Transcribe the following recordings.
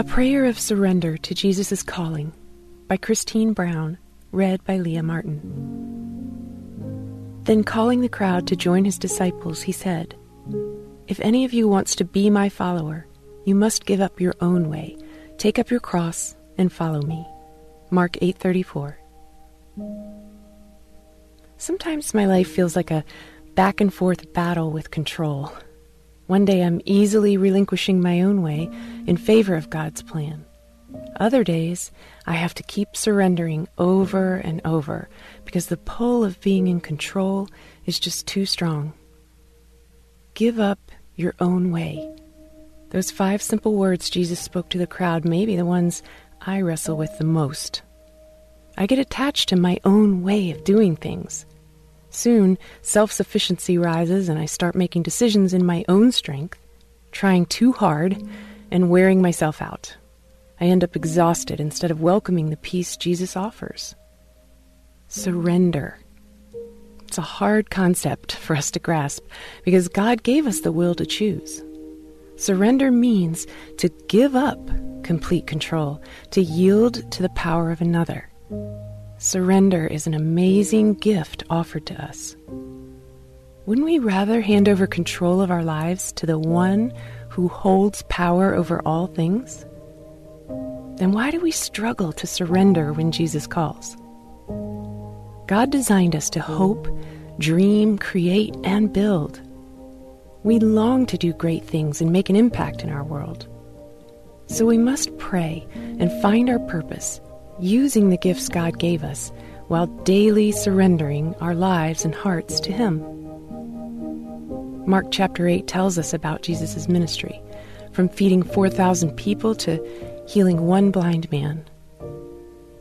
A Prayer of Surrender to Jesus' Calling by Christine Brown, read by Leah Martin. Then, calling the crowd to join his disciples, he said, If any of you wants to be my follower, you must give up your own way, take up your cross, and follow me. Mark 8:34. Sometimes my life feels like a back and forth battle with control. One day I'm easily relinquishing my own way in favor of God's plan. Other days, I have to keep surrendering over and over because the pull of being in control is just too strong. Give up your own way. Those five simple words Jesus spoke to the crowd may be the ones I wrestle with the most. I get attached to my own way of doing things. Soon, self sufficiency rises, and I start making decisions in my own strength, trying too hard, and wearing myself out. I end up exhausted instead of welcoming the peace Jesus offers. Surrender. It's a hard concept for us to grasp because God gave us the will to choose. Surrender means to give up complete control, to yield to the power of another. Surrender is an amazing gift offered to us. Wouldn't we rather hand over control of our lives to the one who holds power over all things? Then why do we struggle to surrender when Jesus calls? God designed us to hope, dream, create, and build. We long to do great things and make an impact in our world. So we must pray and find our purpose using the gifts God gave us while daily surrendering our lives and hearts to Him. Mark chapter 8 tells us about Jesus' ministry, from feeding 4,000 people to healing one blind man.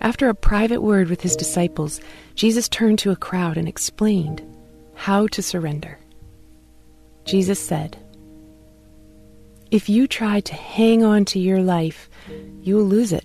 After a private word with his disciples, Jesus turned to a crowd and explained how to surrender. Jesus said, If you try to hang on to your life, you will lose it.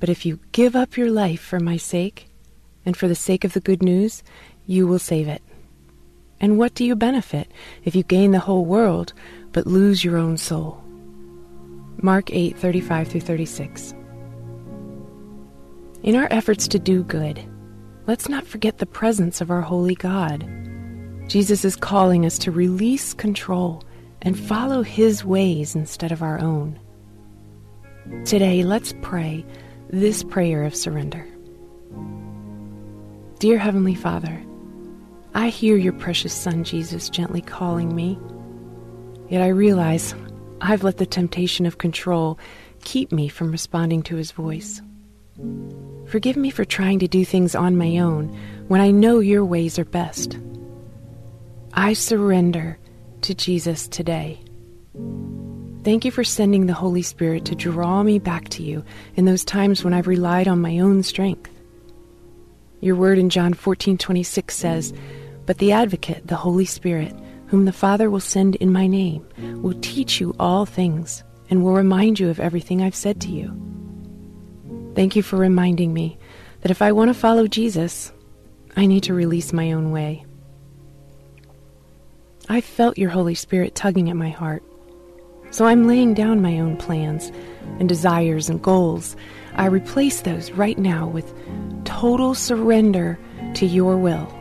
But if you give up your life for my sake, and for the sake of the good news, you will save it. And what do you benefit if you gain the whole world but lose your own soul? Mark 8 35 through 36. In our efforts to do good, let's not forget the presence of our holy God. Jesus is calling us to release control and follow His ways instead of our own. Today, let's pray this prayer of surrender. Dear Heavenly Father, I hear your precious Son Jesus gently calling me, yet I realize I've let the temptation of control keep me from responding to his voice. Forgive me for trying to do things on my own when I know your ways are best. I surrender to Jesus today. Thank you for sending the Holy Spirit to draw me back to you in those times when I've relied on my own strength. Your word in John 14:26 says, "But the advocate, the Holy Spirit, whom the Father will send in my name, will teach you all things and will remind you of everything I've said to you." Thank you for reminding me that if I want to follow Jesus, I need to release my own way. I felt your Holy Spirit tugging at my heart. So I'm laying down my own plans and desires and goals. I replace those right now with total surrender to your will.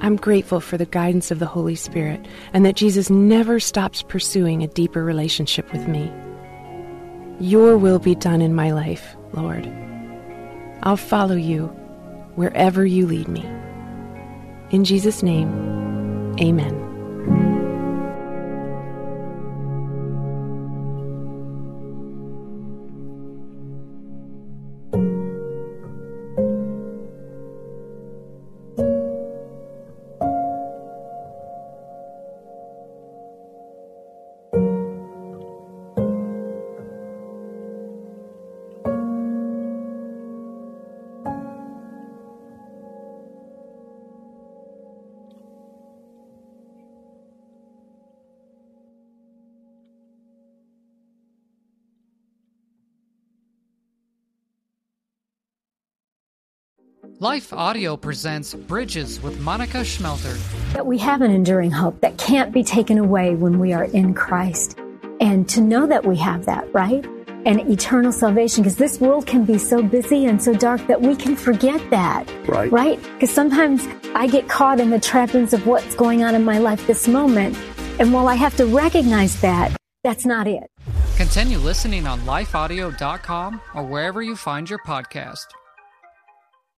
I'm grateful for the guidance of the Holy Spirit and that Jesus never stops pursuing a deeper relationship with me. Your will be done in my life, Lord. I'll follow you wherever you lead me. In Jesus' name, amen. Life Audio presents Bridges with Monica Schmelter. That we have an enduring hope that can't be taken away when we are in Christ. And to know that we have that, right? And eternal salvation, because this world can be so busy and so dark that we can forget that. Right. Right? Because sometimes I get caught in the trappings of what's going on in my life this moment. And while I have to recognize that, that's not it. Continue listening on lifeaudio.com or wherever you find your podcast.